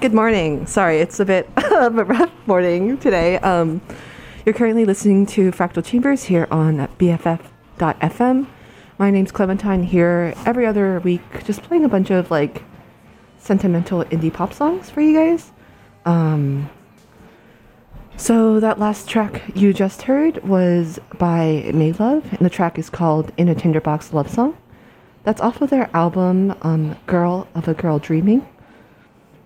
Good morning. Sorry, it's a bit of a rough morning today. Um, you're currently listening to Fractal Chambers here on BFF.fm. My name's Clementine here every other week, just playing a bunch of like sentimental indie pop songs for you guys. Um, so that last track you just heard was by Maylove, and the track is called "In a Tinderbox Love Song." That's off of their album um, "Girl of a Girl Dreaming,"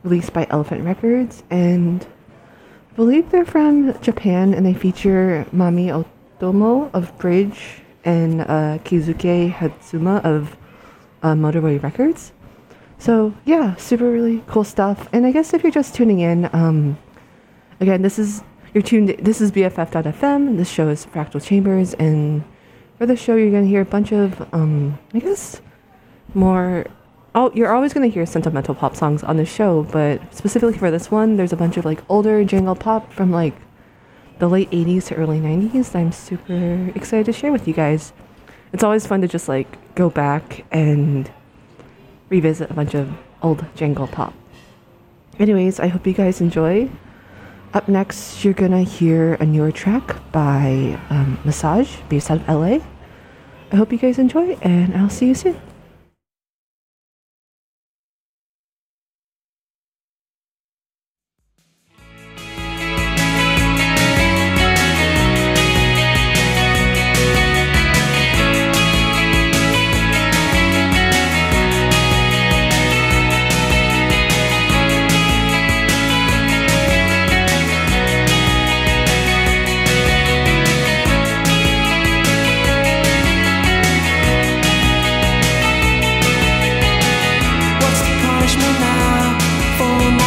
released by Elefant Records, and I believe they're from Japan, and they feature Mami Otomo of Bridge and uh, Kizuke Hatsuma of uh, Motorway Records. So yeah, super really cool stuff. And I guess if you're just tuning in, um, again, this is you're tuned. This is BFF.fm. This show is Fractal Chambers, and for the show, you're gonna hear a bunch of, um, I guess, more. Oh, you're always gonna hear sentimental pop songs on the show, but specifically for this one, there's a bunch of like older jangle pop from like the late 80s to early 90s that I'm super excited to share with you guys. It's always fun to just like go back and revisit a bunch of old jangle pop. Anyways, I hope you guys enjoy. Up next, you're gonna hear a newer track by um, Massage, based out of LA. I hope you guys enjoy, and I'll see you soon. me now for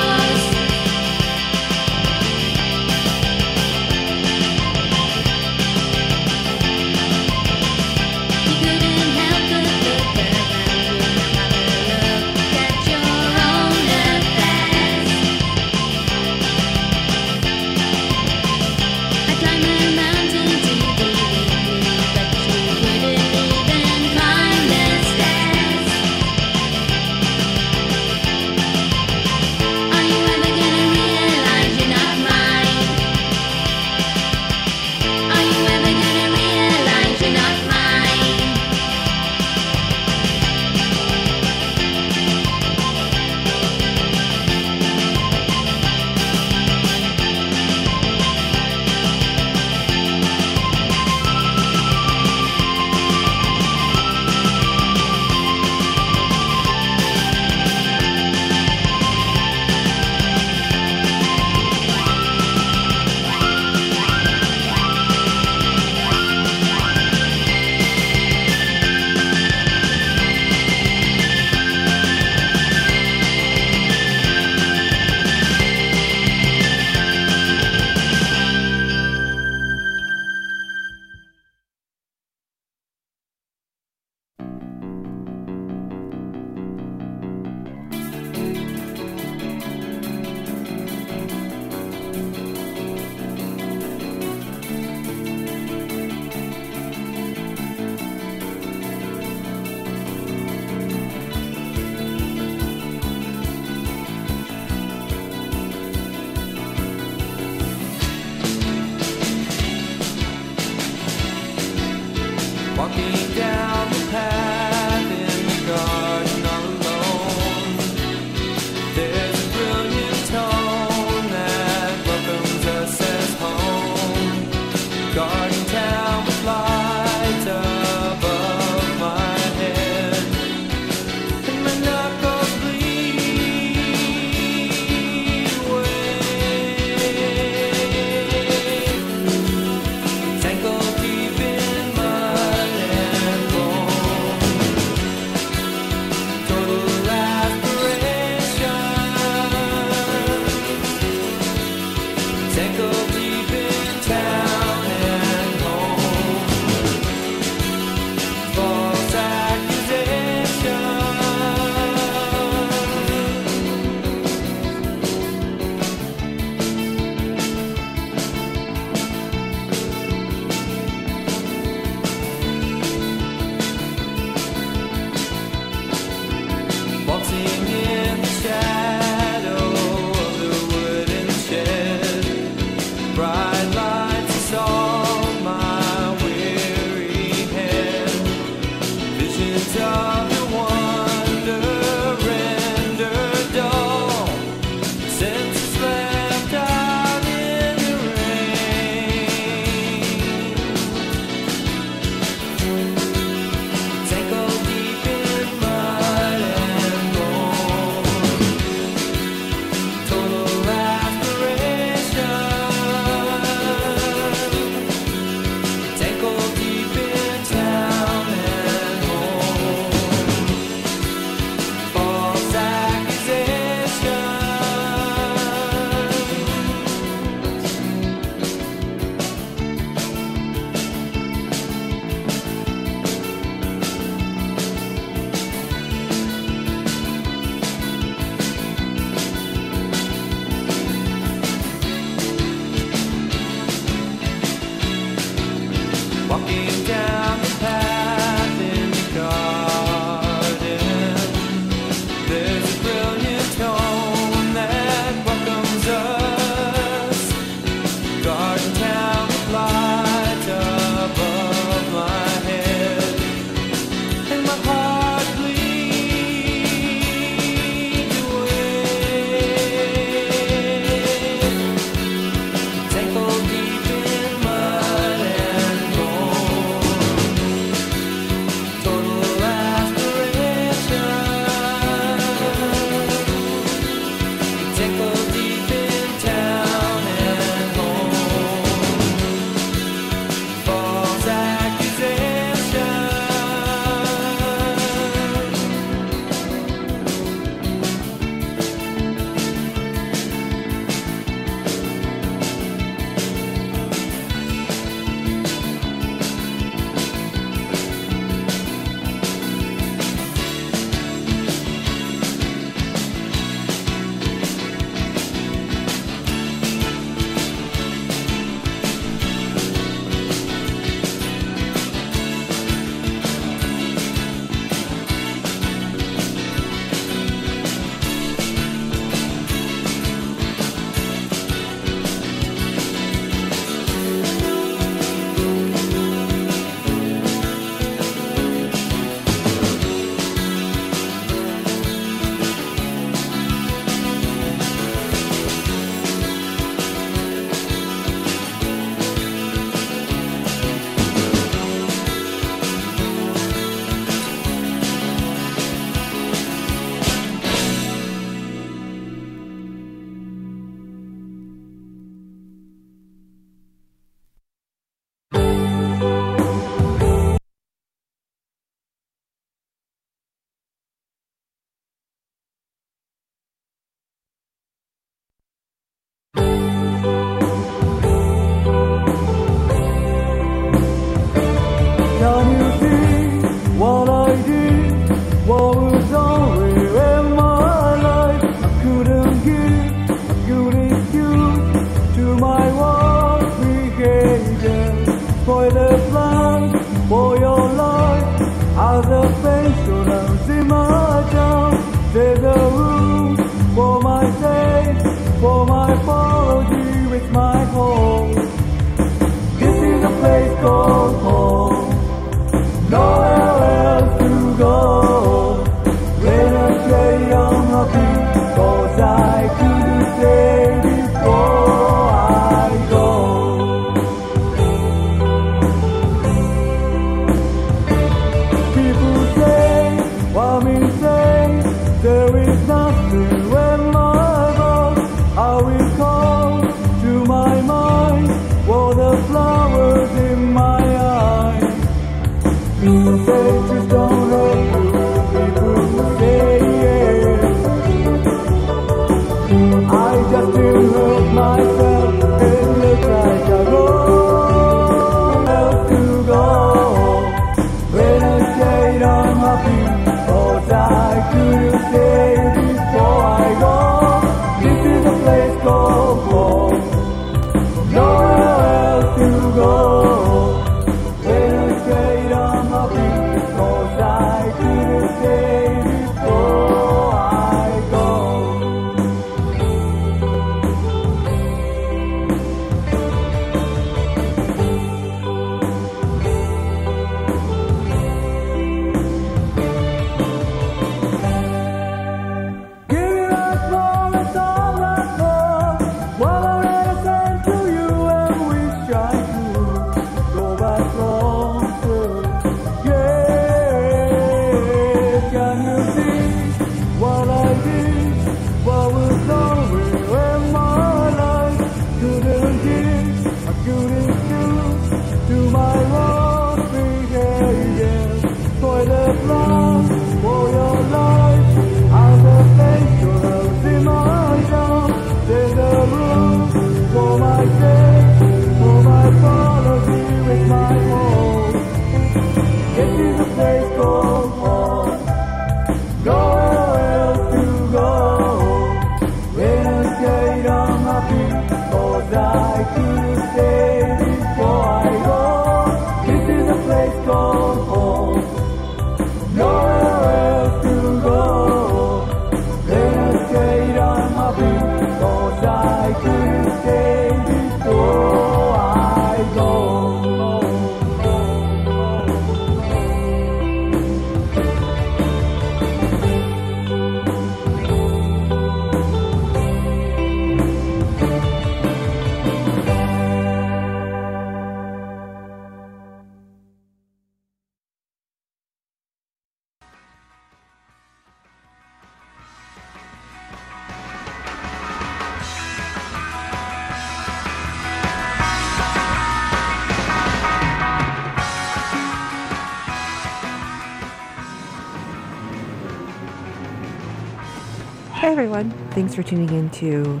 thanks for tuning in to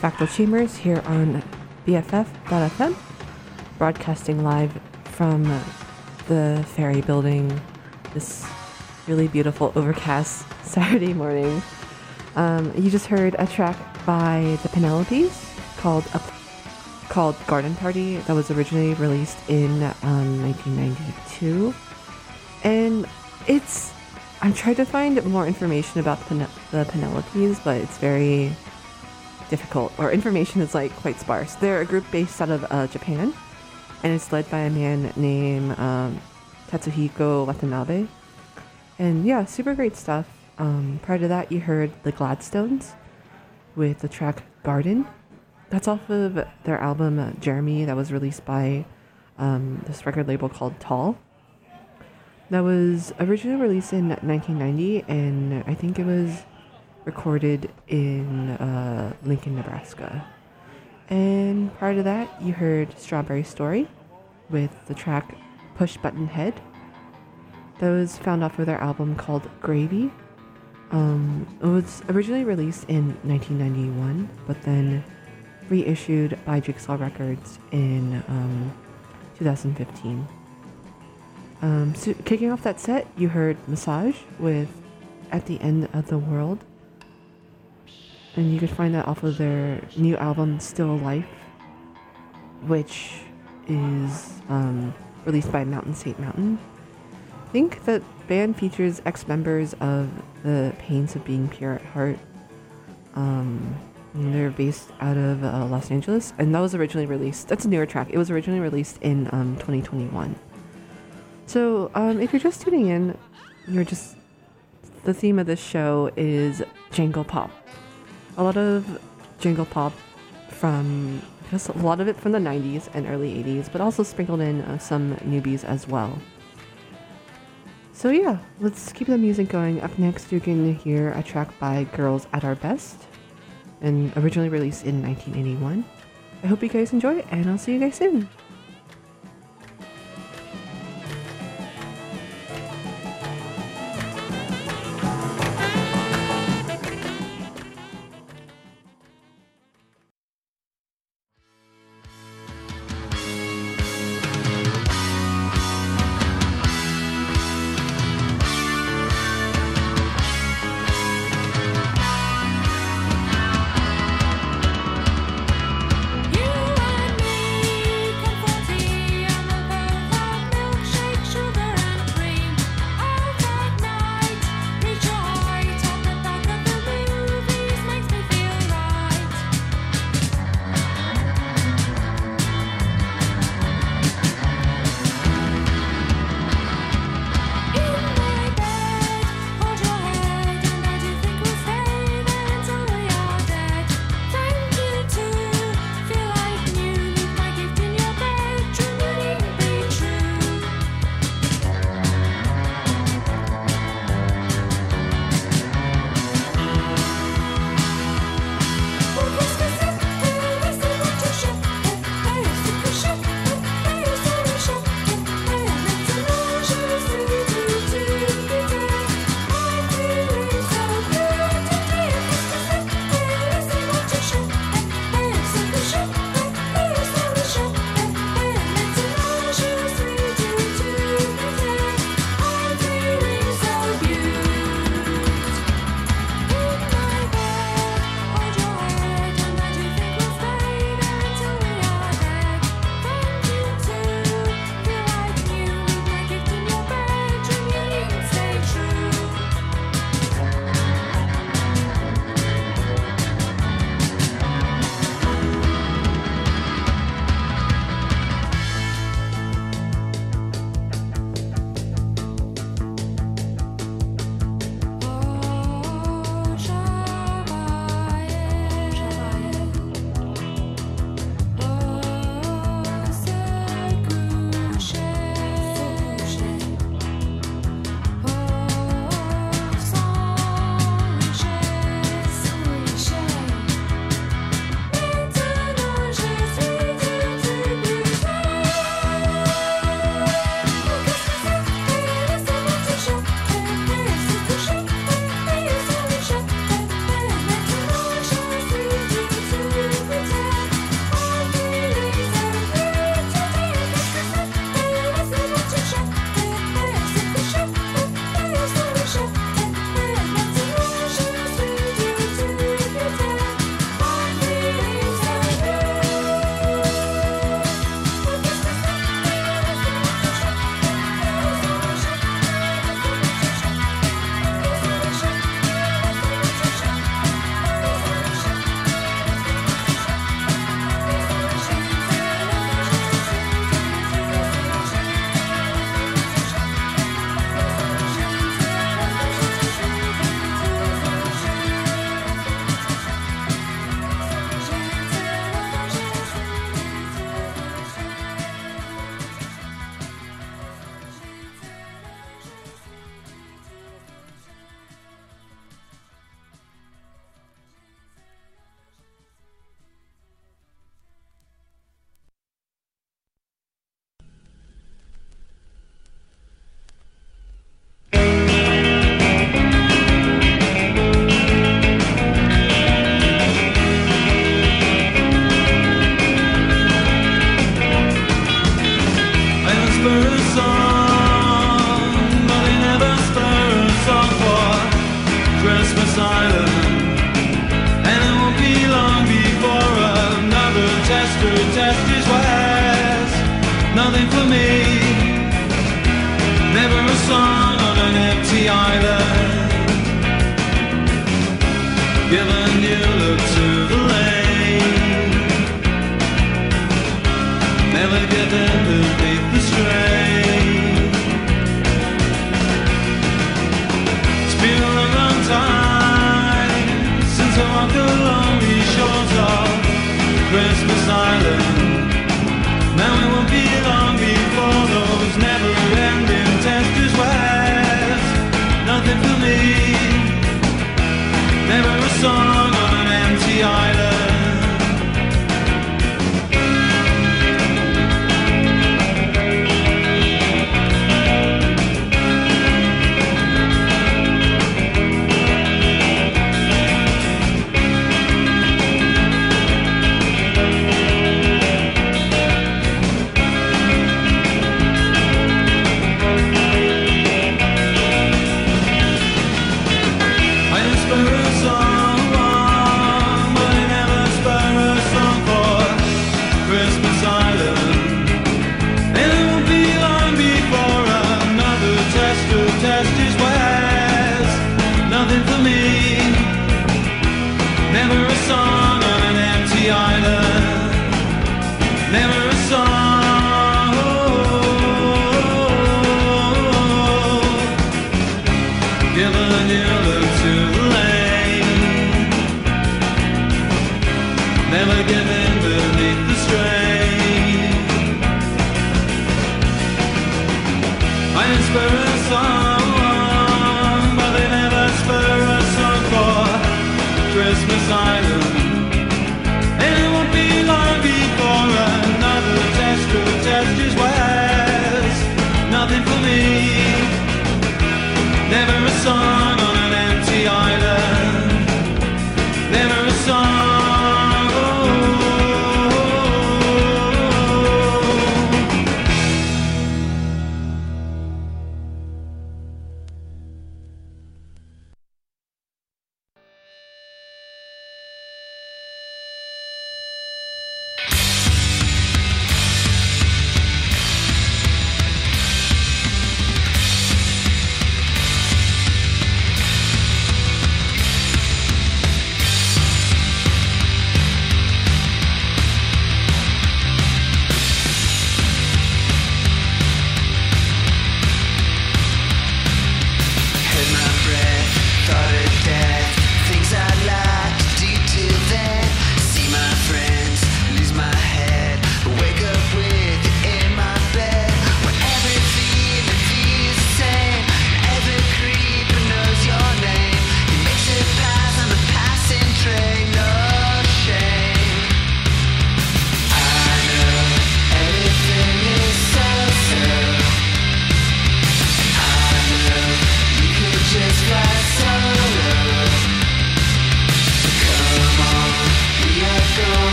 Fractal Chambers here on BFF.fm, broadcasting live from the ferry building this really beautiful overcast Saturday morning. Um, you just heard a track by the Penelopes called a, called Garden Party that was originally released in um, 1992, and it's I tried to find more information about the, the Penelopes, but it's very difficult, or information is like quite sparse. They're a group based out of uh, Japan, and it's led by a man named um, Tatsuhiko Watanabe. And yeah, super great stuff. Um, prior to that, you heard the Gladstones with the track Garden. That's off of their album uh, Jeremy, that was released by um, this record label called Tall that was originally released in 1990 and i think it was recorded in uh, lincoln nebraska. And prior to that you heard strawberry story with the track push button head. That was found off of their album called gravy. Um, it was originally released in 1991 but then reissued by jigsaw records in um, 2015 um, so kicking off that set, you heard Massage with At the End of the World. And you could find that off of their new album, Still Life, which is um, released by Mountain State Mountain. I think that band features ex members of the Pains of Being Pure at Heart. Um, they're based out of uh, Los Angeles, and that was originally released. That's a newer track. It was originally released in um, 2021. So, um, if you're just tuning in, you're just the theme of this show is jangle pop. A lot of jangle pop from just a lot of it from the 90s and early 80s, but also sprinkled in uh, some newbies as well. So yeah, let's keep the music going. Up next, you can hear a track by Girls at Our Best, and originally released in 1981. I hope you guys enjoy and I'll see you guys soon.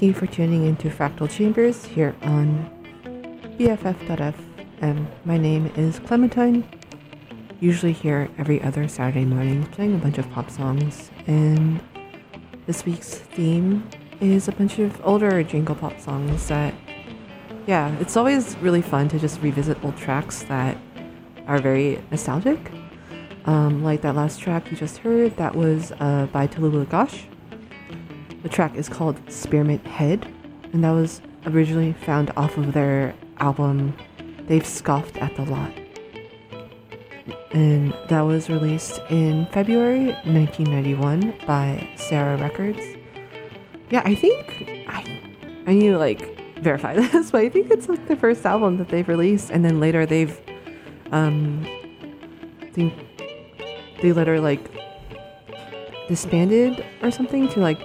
Thank you for tuning into Fractal Chambers here on BFF.FM. My name is Clementine, usually here every other Saturday morning playing a bunch of pop songs, and this week's theme is a bunch of older jangle pop songs that, yeah, it's always really fun to just revisit old tracks that are very nostalgic. Um, like that last track you just heard, that was uh, by Talulah Gosh. The track is called Spearmint Head, and that was originally found off of their album They've Scoffed at the Lot. And that was released in February 1991 by Sarah Records. Yeah, I think I I need to like verify this, but I think it's like the first album that they've released, and then later they've um I think they later like disbanded or something to like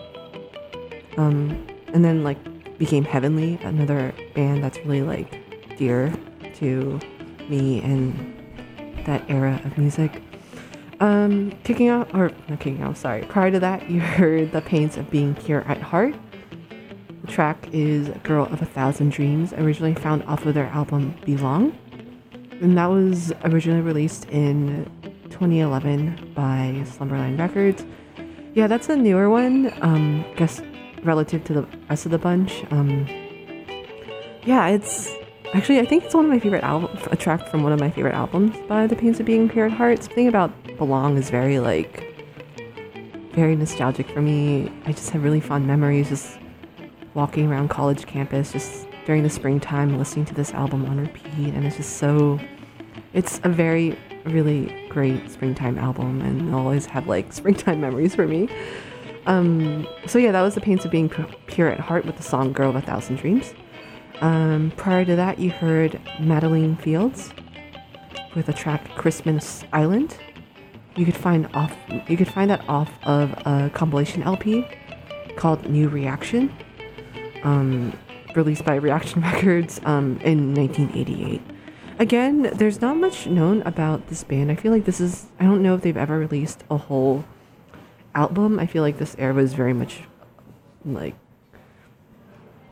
um and then like became Heavenly, another band that's really like dear to me and that era of music. Um, kicking out, or not kicking out, sorry. Prior to that, you heard The Pains of Being Pure at Heart. The track is Girl of a Thousand Dreams, originally found off of their album Belong. And that was originally released in 2011 by Slumberland Records. Yeah, that's a newer one, um, guess relative to the rest of the bunch. Um, yeah, it's Actually, I think it's one of my favorite albums, a track from one of my favorite albums by The Pains of Being Pure at Heart. Something about Belong is very, like, very nostalgic for me. I just have really fond memories just walking around college campus, just during the springtime, listening to this album on repeat. And it's just so, it's a very, really great springtime album, and I'll always have, like, springtime memories for me. Um, so yeah, that was The Pains of Being Pure at Heart with the song Girl of a Thousand Dreams. Um, prior to that, you heard Magdelene Fields with the track Christmas Island. You could find off you could find that off of a compilation LP called New Reaction, um, released by Reaction Records um, in 1988. Again, there's not much known about this band. I feel like this is I don't know if they've ever released a whole album. I feel like this era was very much like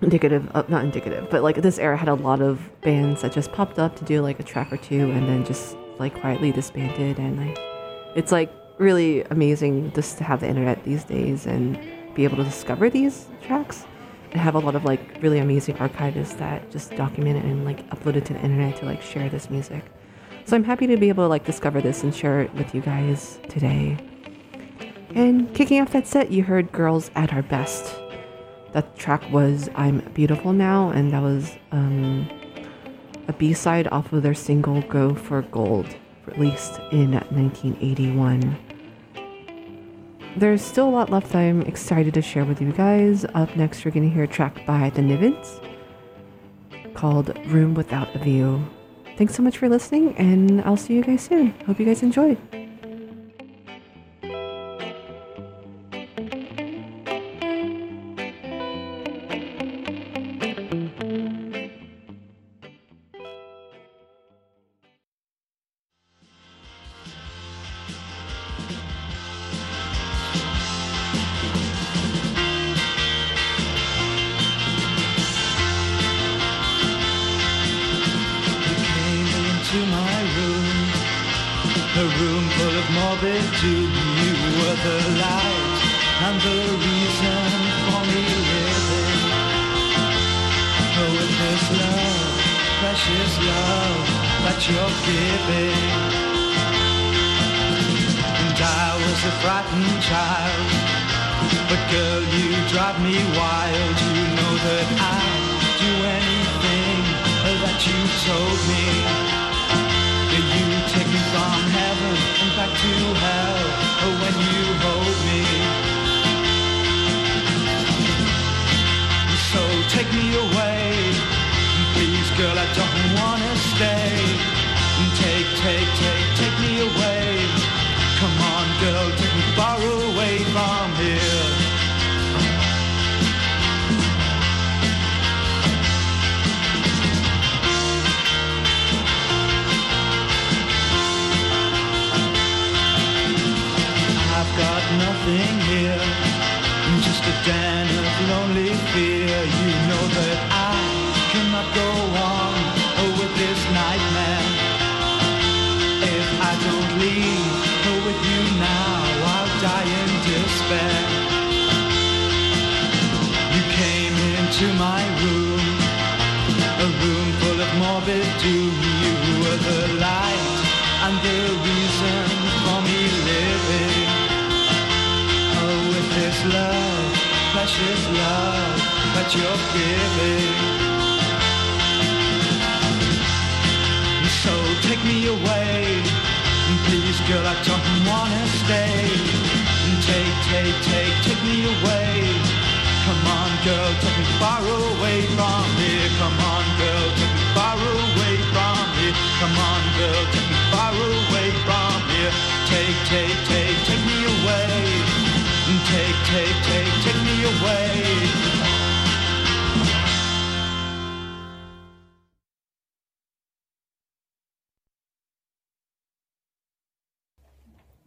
indicative of not indicative but like this era had a lot of bands that just popped up to do like a track or two and then just like quietly disbanded. And like it's like really amazing just to have the internet these days and be able to discover these tracks. And have a lot of like really amazing archivists that just document it and like upload it to the internet to like share this music. So i'm happy to be able to like discover this and share it with you guys today and kicking off that set you heard girls at our best that track was I'm Beautiful Now, and that was um, a B side off of their single Go for Gold, released in 1981. There's still a lot left I'm excited to share with you guys. Up next, you're going to hear a track by The Nivens called Room Without a View. Thanks so much for listening, and I'll see you guys soon. Hope you guys enjoy. Of morbid doom. You were the light and the reason for me living. Oh, with this love, precious love that you're giving. So take me away, please, girl. I don't wanna stay. Take, take, take, take me away. Come on, girl, take me far away from here. Come on, girl, take me away from here. Come on, girl, take me far away from here. Take, take, take, take me away. Take, take, take, take me away.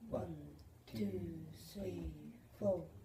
One, two, three, four.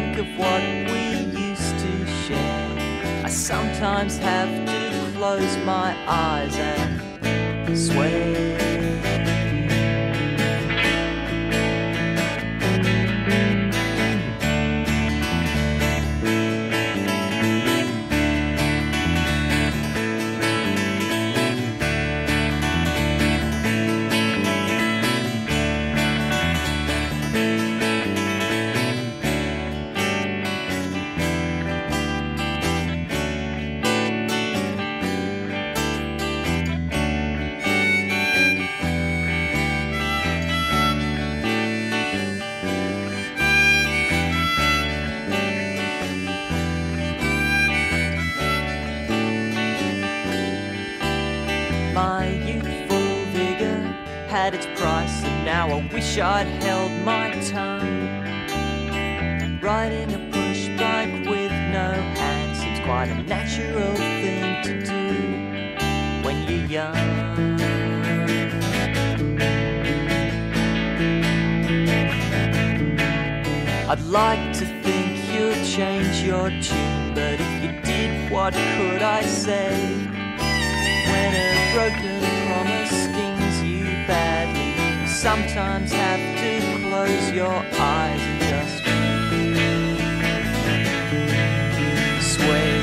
Think of what we used to share, I sometimes have to close my eyes and sway. Now I wish I'd held my tongue. Riding a push bike with no hands seems quite a natural thing to do when you're young. I'd like to think you'd change your tune, but if you did, what could I say? When a broken promise stings you badly, sometimes have to close your eyes and just sway,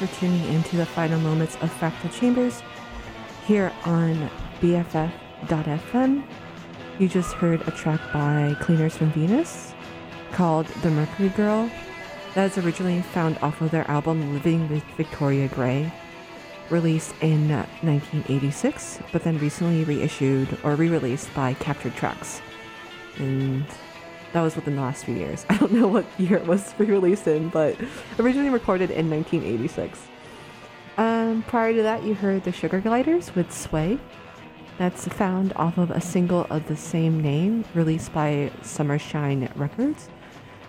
for tuning into the final moments of Fractal Chambers here on BFF.fm. You just heard a track by Cleaners from Venus called The Mercury Girl that is originally found off of their album Living with Victoria Grey, released in uh, 1986, but then recently reissued or re released by Captured Tracks. And that was within the last few years. I don't know what year it was re-released in, but originally recorded in 1986. Um, prior to that, you heard the Sugargliders with Sway. That's found off of a single of the same name, released by Summershine Records.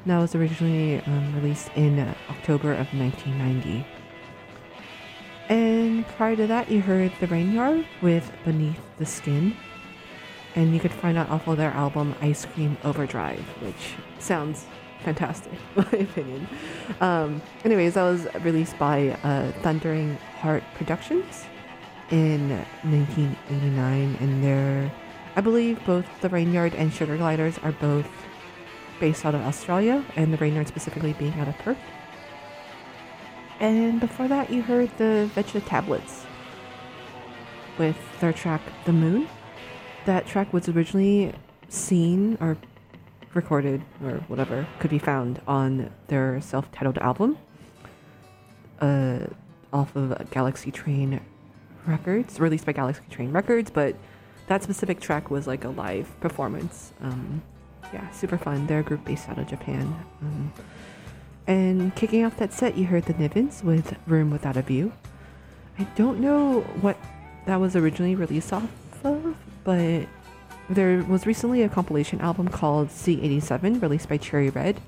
That was originally um, released in October of 1990. And prior to that, you heard The Rainyard with Beneath the Skin and you could find out off of their album Icecream Overdrive, which sounds fantastic, in my opinion. Um, anyways, that was released by uh, Thundering Heart Productions in 1989, and they're, I believe, both the Rainyard and Sugargliders are both based out of Australia, and the Rainyard specifically being out of Perth. And before that, you heard the Vegetablets with their track The Moon that track was originally seen or recorded or whatever could be found on their self-titled album uh, off of galaxy train records released by galaxy train records but that specific track was like a live performance. Um, yeah super fun. They're a group based out of japan. Um, and kicking off that set you heard the nivens with room without a view. I don't know what that was originally released off of but there was recently a compilation album called C87 released by Cherry Red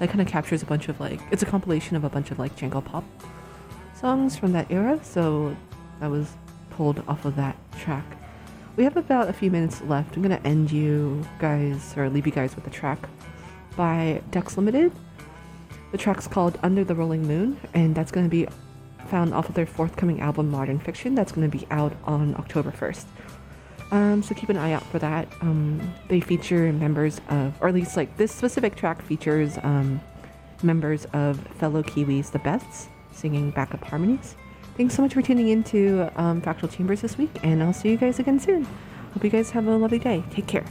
that kind of captures a bunch of like it's a compilation of a bunch of like jangle pop songs from that era. So that was pulled off of that track. We have about a few minutes left. I'm gonna end you guys or leave you guys with a track by Ducks Limited. The track's called Under the Rolling Moon, and that's gonna be found off of their forthcoming album Modern Fiction. That's gonna be out on October 1st. Um, so keep an eye out for that. Um, they feature members of, or at least like this specific track features um, members of fellow Kiwis, the Beths, singing backup harmonies. Thanks so much for tuning in to um, Fractal Chambers this week, and I'll see you guys again soon. Hope you guys have a lovely day. Take care.